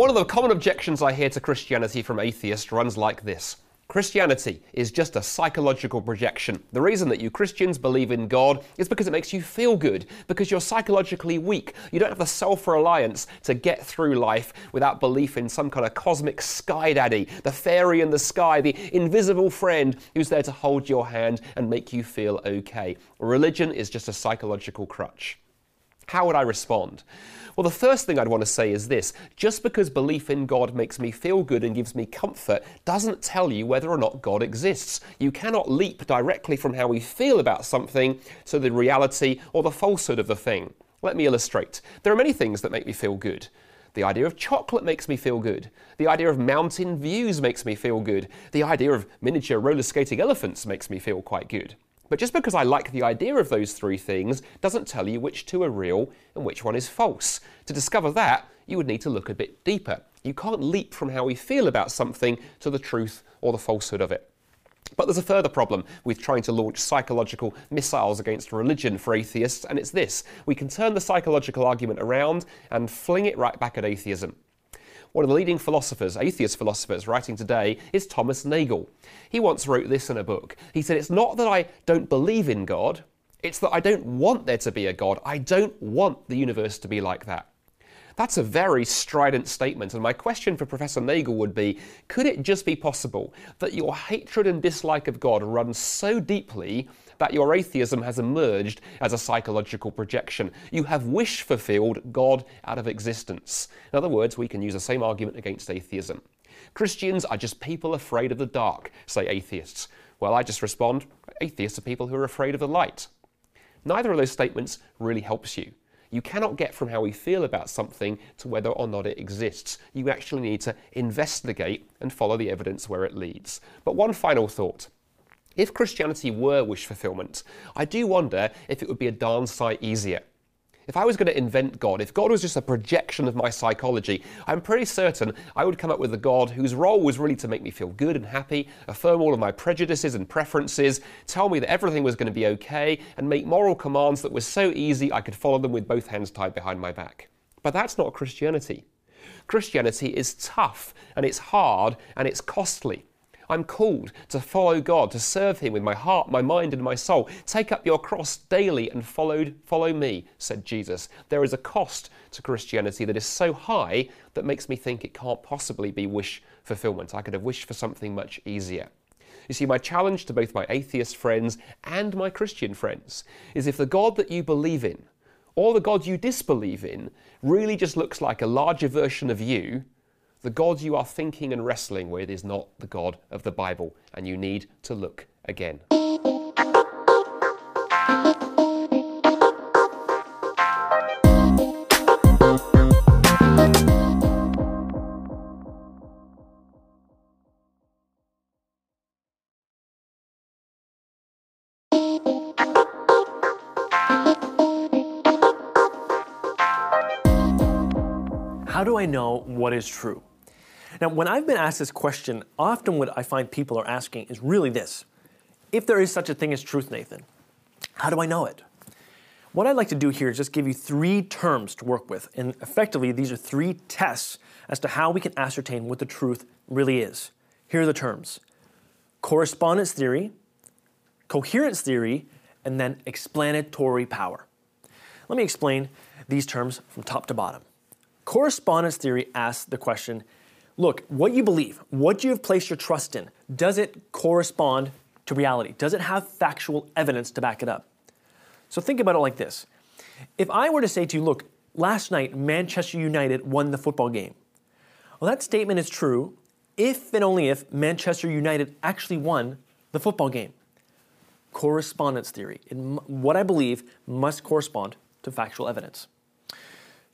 One of the common objections I hear to Christianity from atheists runs like this. Christianity is just a psychological projection. The reason that you Christians believe in God is because it makes you feel good, because you're psychologically weak. You don't have the self reliance to get through life without belief in some kind of cosmic sky daddy, the fairy in the sky, the invisible friend who's there to hold your hand and make you feel okay. Religion is just a psychological crutch. How would I respond? Well, the first thing I'd want to say is this just because belief in God makes me feel good and gives me comfort doesn't tell you whether or not God exists. You cannot leap directly from how we feel about something to the reality or the falsehood of the thing. Let me illustrate. There are many things that make me feel good. The idea of chocolate makes me feel good. The idea of mountain views makes me feel good. The idea of miniature roller skating elephants makes me feel quite good. But just because I like the idea of those three things doesn't tell you which two are real and which one is false. To discover that, you would need to look a bit deeper. You can't leap from how we feel about something to the truth or the falsehood of it. But there's a further problem with trying to launch psychological missiles against religion for atheists, and it's this we can turn the psychological argument around and fling it right back at atheism. One of the leading philosophers, atheist philosophers, writing today is Thomas Nagel. He once wrote this in a book. He said, It's not that I don't believe in God, it's that I don't want there to be a God. I don't want the universe to be like that. That's a very strident statement, and my question for Professor Nagel would be could it just be possible that your hatred and dislike of God runs so deeply that your atheism has emerged as a psychological projection? You have wish fulfilled God out of existence. In other words, we can use the same argument against atheism. Christians are just people afraid of the dark, say atheists. Well, I just respond atheists are people who are afraid of the light. Neither of those statements really helps you. You cannot get from how we feel about something to whether or not it exists. You actually need to investigate and follow the evidence where it leads. But one final thought. If Christianity were wish fulfillment, I do wonder if it would be a darn sight easier. If I was going to invent God, if God was just a projection of my psychology, I'm pretty certain I would come up with a God whose role was really to make me feel good and happy, affirm all of my prejudices and preferences, tell me that everything was going to be okay, and make moral commands that were so easy I could follow them with both hands tied behind my back. But that's not Christianity. Christianity is tough, and it's hard, and it's costly. I'm called to follow God, to serve Him with my heart, my mind, and my soul. Take up your cross daily and followed, follow me, said Jesus. There is a cost to Christianity that is so high that makes me think it can't possibly be wish fulfillment. I could have wished for something much easier. You see, my challenge to both my atheist friends and my Christian friends is if the God that you believe in, or the God you disbelieve in, really just looks like a larger version of you, the God you are thinking and wrestling with is not the God of the Bible, and you need to look again. How do I know what is true? Now, when I've been asked this question, often what I find people are asking is really this If there is such a thing as truth, Nathan, how do I know it? What I'd like to do here is just give you three terms to work with, and effectively, these are three tests as to how we can ascertain what the truth really is. Here are the terms correspondence theory, coherence theory, and then explanatory power. Let me explain these terms from top to bottom. Correspondence theory asks the question look, what you believe, what you have placed your trust in, does it correspond to reality? Does it have factual evidence to back it up? So think about it like this. If I were to say to you, look, last night Manchester United won the football game. Well, that statement is true if and only if Manchester United actually won the football game. Correspondence theory. It, what I believe must correspond to factual evidence.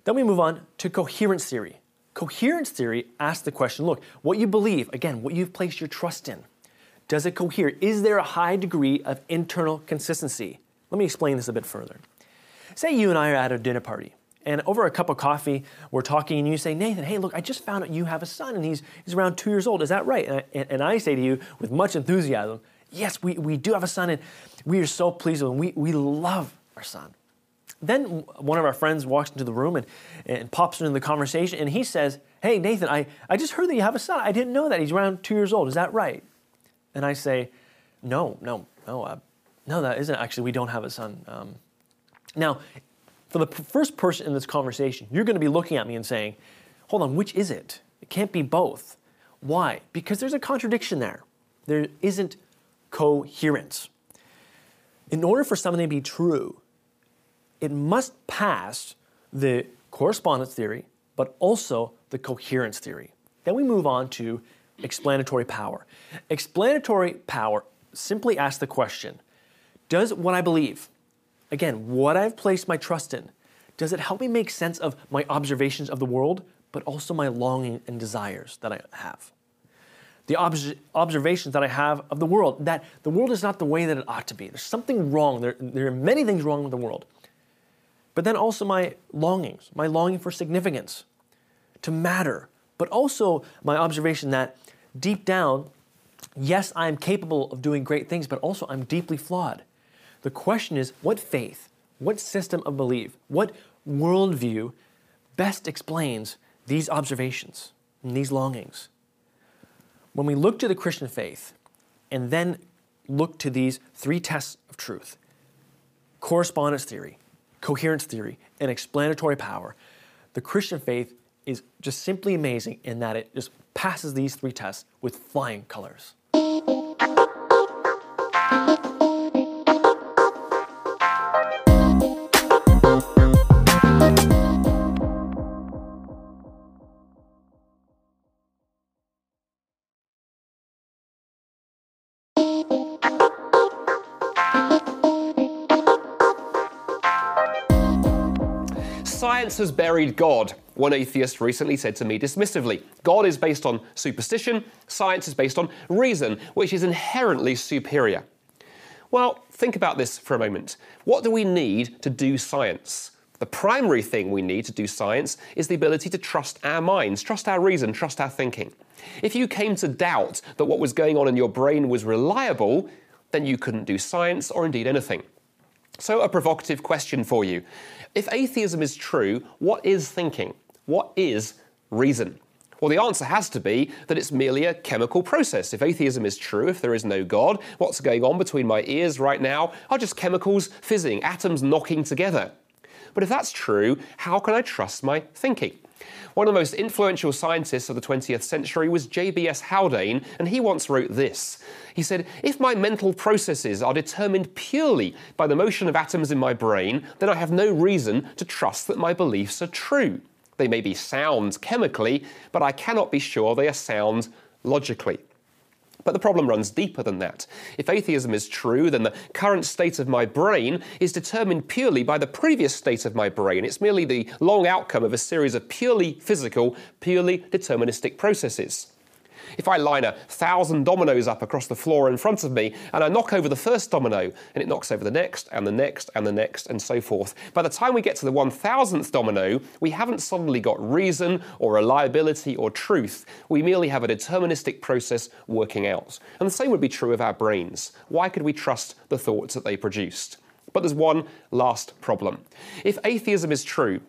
Then we move on to coherence theory. Coherence theory asks the question look, what you believe, again, what you've placed your trust in, does it cohere? Is there a high degree of internal consistency? Let me explain this a bit further. Say you and I are at a dinner party, and over a cup of coffee, we're talking, and you say, Nathan, hey, look, I just found out you have a son, and he's, he's around two years old. Is that right? And I, and I say to you with much enthusiasm, yes, we, we do have a son, and we are so pleased with him. We, we love our son. Then one of our friends walks into the room and, and pops into the conversation and he says, Hey, Nathan, I, I just heard that you have a son. I didn't know that. He's around two years old. Is that right? And I say, No, no, no, uh, no, that isn't actually. We don't have a son. Um, now, for the first person in this conversation, you're going to be looking at me and saying, Hold on, which is it? It can't be both. Why? Because there's a contradiction there. There isn't coherence. In order for something to be true, it must pass the correspondence theory, but also the coherence theory. Then we move on to explanatory power. Explanatory power simply asks the question Does what I believe, again, what I've placed my trust in, does it help me make sense of my observations of the world, but also my longing and desires that I have? The observations that I have of the world, that the world is not the way that it ought to be. There's something wrong. There, there are many things wrong with the world. But then also my longings, my longing for significance, to matter, but also my observation that deep down, yes, I am capable of doing great things, but also I'm deeply flawed. The question is what faith, what system of belief, what worldview best explains these observations and these longings? When we look to the Christian faith and then look to these three tests of truth correspondence theory, coherence theory, and explanatory power the Christian faith is just simply amazing in that it just passes these three tests with flying colors. Science has buried God, one atheist recently said to me dismissively. God is based on superstition, science is based on reason, which is inherently superior. Well, think about this for a moment. What do we need to do science? The primary thing we need to do science is the ability to trust our minds, trust our reason, trust our thinking. If you came to doubt that what was going on in your brain was reliable, then you couldn't do science or indeed anything. So, a provocative question for you. If atheism is true, what is thinking? What is reason? Well, the answer has to be that it's merely a chemical process. If atheism is true, if there is no God, what's going on between my ears right now are just chemicals fizzing, atoms knocking together. But if that's true, how can I trust my thinking? One of the most influential scientists of the 20th century was J.B.S. Haldane, and he once wrote this. He said, If my mental processes are determined purely by the motion of atoms in my brain, then I have no reason to trust that my beliefs are true. They may be sound chemically, but I cannot be sure they are sound logically. But the problem runs deeper than that. If atheism is true, then the current state of my brain is determined purely by the previous state of my brain. It's merely the long outcome of a series of purely physical, purely deterministic processes. If I line a thousand dominoes up across the floor in front of me and I knock over the first domino and it knocks over the next and the next and the next and so forth, by the time we get to the 1000th domino, we haven't suddenly got reason or reliability or truth. We merely have a deterministic process working out. And the same would be true of our brains. Why could we trust the thoughts that they produced? But there's one last problem. If atheism is true,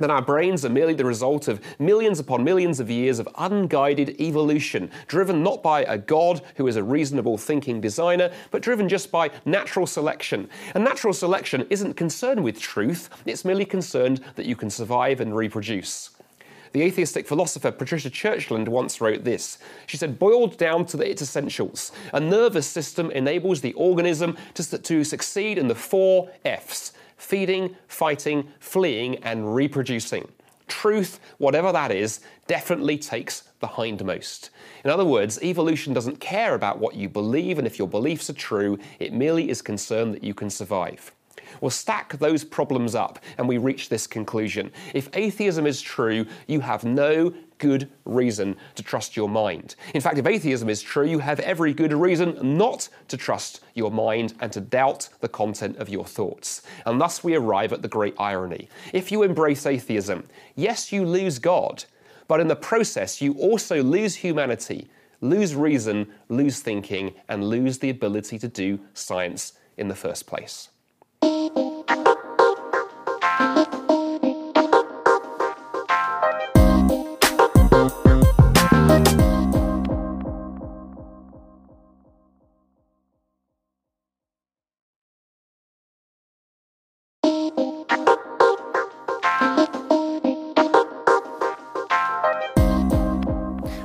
then our brains are merely the result of millions upon millions of years of unguided evolution, driven not by a God who is a reasonable thinking designer, but driven just by natural selection. And natural selection isn't concerned with truth, it's merely concerned that you can survive and reproduce. The atheistic philosopher Patricia Churchland once wrote this. She said, boiled down to its essentials, a nervous system enables the organism to, to succeed in the four F's feeding, fighting, fleeing, and reproducing. Truth, whatever that is, definitely takes the hindmost. In other words, evolution doesn't care about what you believe and if your beliefs are true, it merely is concerned that you can survive. We'll stack those problems up and we reach this conclusion. If atheism is true, you have no good reason to trust your mind. In fact, if atheism is true, you have every good reason not to trust your mind and to doubt the content of your thoughts. And thus we arrive at the great irony. If you embrace atheism, yes, you lose God, but in the process, you also lose humanity, lose reason, lose thinking, and lose the ability to do science in the first place.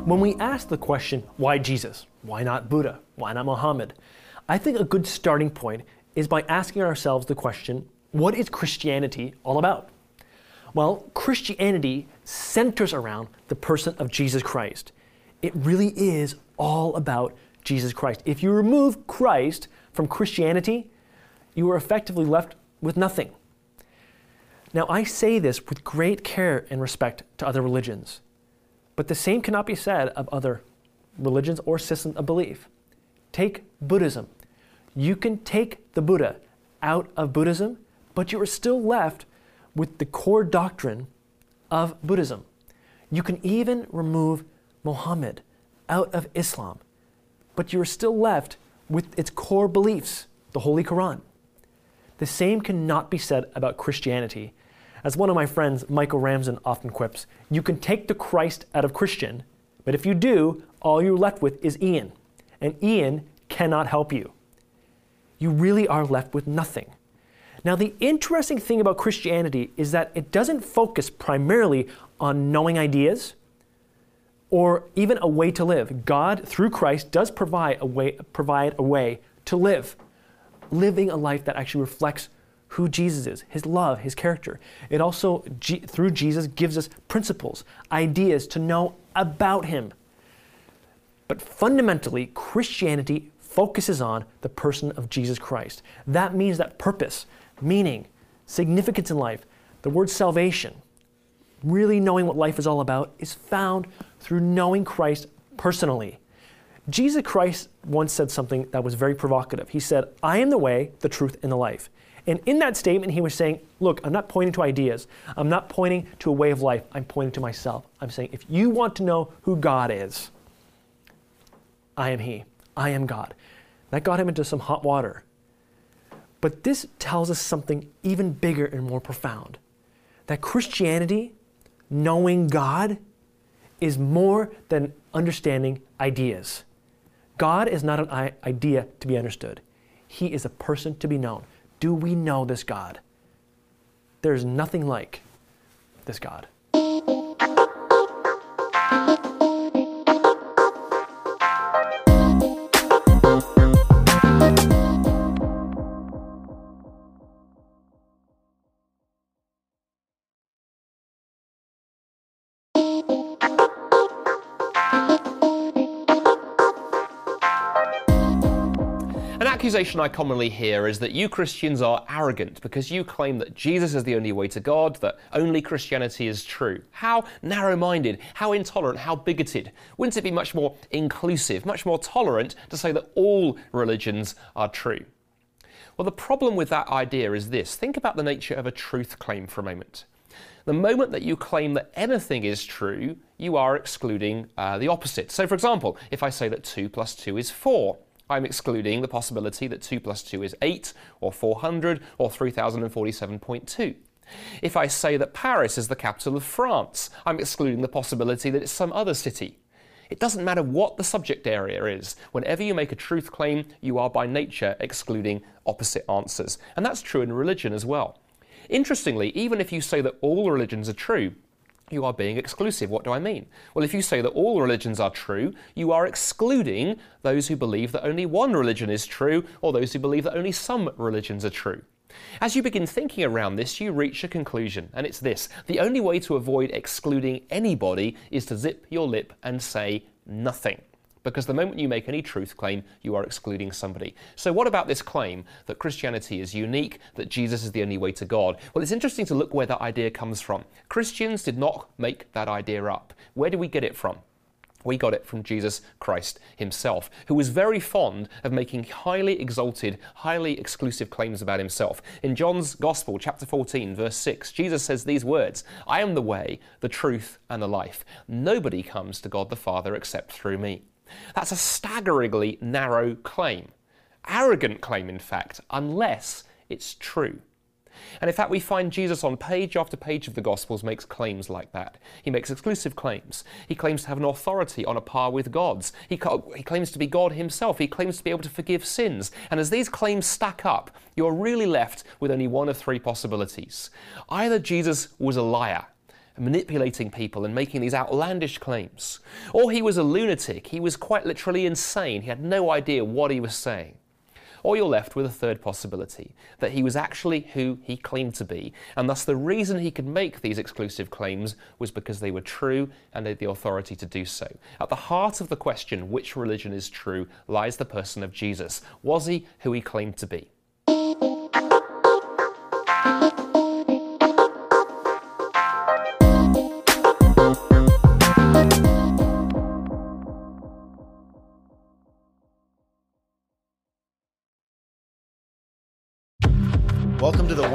When we ask the question, why Jesus? Why not Buddha? Why not Muhammad? I think a good starting point is by asking ourselves the question, what is Christianity all about? Well, Christianity centers around the person of Jesus Christ. It really is all about Jesus Christ. If you remove Christ from Christianity, you are effectively left with nothing. Now, I say this with great care and respect to other religions. But the same cannot be said of other religions or systems of belief. Take Buddhism. You can take the Buddha out of Buddhism, but you are still left with the core doctrine of Buddhism. You can even remove Muhammad out of Islam, but you are still left with its core beliefs, the Holy Quran. The same cannot be said about Christianity as one of my friends, Michael Ramsden, often quips, you can take the Christ out of Christian, but if you do, all you're left with is Ian. And Ian cannot help you. You really are left with nothing. Now, the interesting thing about Christianity is that it doesn't focus primarily on knowing ideas or even a way to live. God, through Christ, does provide a way, provide a way to live, living a life that actually reflects who Jesus is, his love, his character. It also, through Jesus, gives us principles, ideas to know about him. But fundamentally, Christianity focuses on the person of Jesus Christ. That means that purpose, meaning, significance in life, the word salvation, really knowing what life is all about, is found through knowing Christ personally. Jesus Christ once said something that was very provocative. He said, I am the way, the truth, and the life. And in that statement, he was saying, Look, I'm not pointing to ideas. I'm not pointing to a way of life. I'm pointing to myself. I'm saying, if you want to know who God is, I am He. I am God. That got him into some hot water. But this tells us something even bigger and more profound that Christianity, knowing God, is more than understanding ideas. God is not an idea to be understood, He is a person to be known. Do we know this God? There's nothing like this God. Accusation I commonly hear is that you Christians are arrogant because you claim that Jesus is the only way to God, that only Christianity is true. How narrow minded, how intolerant, how bigoted. Wouldn't it be much more inclusive, much more tolerant to say that all religions are true? Well, the problem with that idea is this think about the nature of a truth claim for a moment. The moment that you claim that anything is true, you are excluding uh, the opposite. So, for example, if I say that 2 plus 2 is 4, I'm excluding the possibility that 2 plus 2 is 8, or 400, or 3047.2. If I say that Paris is the capital of France, I'm excluding the possibility that it's some other city. It doesn't matter what the subject area is. Whenever you make a truth claim, you are by nature excluding opposite answers. And that's true in religion as well. Interestingly, even if you say that all religions are true, you are being exclusive. What do I mean? Well, if you say that all religions are true, you are excluding those who believe that only one religion is true or those who believe that only some religions are true. As you begin thinking around this, you reach a conclusion, and it's this the only way to avoid excluding anybody is to zip your lip and say nothing because the moment you make any truth claim, you are excluding somebody. So, what about this claim that Christianity is unique, that Jesus is the only way to God? Well, it's interesting to look where that idea comes from. Christians did not make that idea up. Where do we get it from? We got it from Jesus Christ himself, who was very fond of making highly exalted, highly exclusive claims about himself. In John's Gospel, chapter 14, verse 6, Jesus says these words I am the way, the truth, and the life. Nobody comes to God the Father except through me. That's a staggeringly narrow claim. Arrogant claim, in fact, unless it's true. And in fact, we find Jesus on page after page of the Gospels makes claims like that. He makes exclusive claims. He claims to have an authority on a par with God's. He, he claims to be God himself. He claims to be able to forgive sins. And as these claims stack up, you're really left with only one of three possibilities. Either Jesus was a liar manipulating people and making these outlandish claims. Or he was a lunatic. He was quite literally insane. He had no idea what he was saying. Or you're left with a third possibility that he was actually who he claimed to be, and thus the reason he could make these exclusive claims was because they were true and they had the authority to do so. At the heart of the question, which religion is true, lies the person of Jesus. Was he who he claimed to be?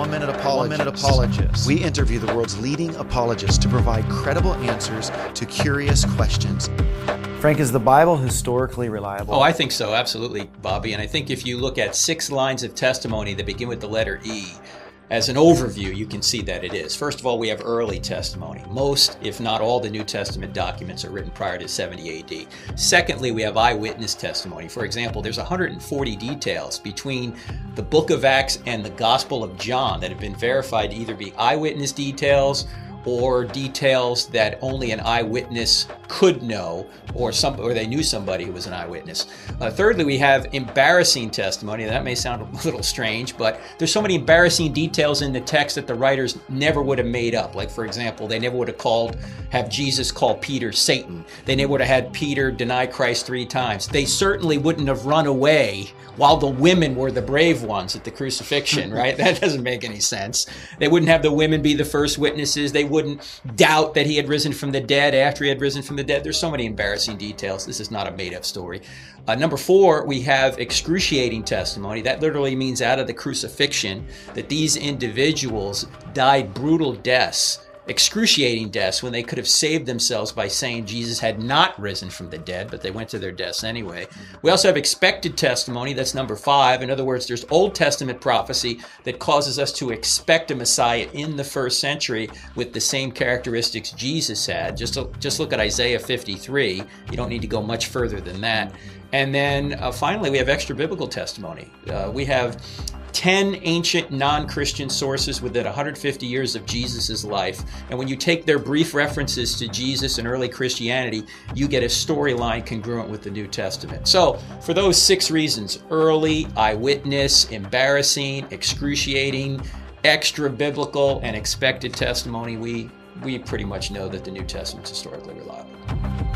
One Minute Apologist. One Minute Apologist. We interview the world's leading apologists to provide credible answers to curious questions. Frank, is the Bible historically reliable? Oh, I think so, absolutely, Bobby. And I think if you look at six lines of testimony that begin with the letter E, as an overview, you can see that it is. First of all, we have early testimony. Most, if not all, the New Testament documents are written prior to 70 AD. Secondly, we have eyewitness testimony. For example, there's 140 details between the book of Acts and the Gospel of John that have been verified to either be eyewitness details or details that only an eyewitness could know or some or they knew somebody who was an eyewitness. Uh, thirdly, we have embarrassing testimony. That may sound a little strange, but there's so many embarrassing details in the text that the writers never would have made up. Like for example, they never would have called have Jesus call Peter Satan. They never would have had Peter deny Christ 3 times. They certainly wouldn't have run away while the women were the brave ones at the crucifixion, right? that doesn't make any sense. They wouldn't have the women be the first witnesses. They wouldn't doubt that he had risen from the dead after he had risen from the dead. There's so many embarrassing details. This is not a made up story. Uh, number four, we have excruciating testimony. That literally means out of the crucifixion that these individuals died brutal deaths excruciating deaths when they could have saved themselves by saying Jesus had not risen from the dead, but they went to their deaths anyway. We also have expected testimony, that's number five. In other words, there's Old Testament prophecy that causes us to expect a Messiah in the first century with the same characteristics Jesus had. Just, just look at Isaiah 53. You don't need to go much further than that. And then uh, finally, we have extra biblical testimony. Uh, we have 10 ancient non Christian sources within 150 years of Jesus' life. And when you take their brief references to Jesus and early Christianity, you get a storyline congruent with the New Testament. So, for those six reasons early, eyewitness, embarrassing, excruciating, extra biblical, and expected testimony we, we pretty much know that the New Testament is historically reliable.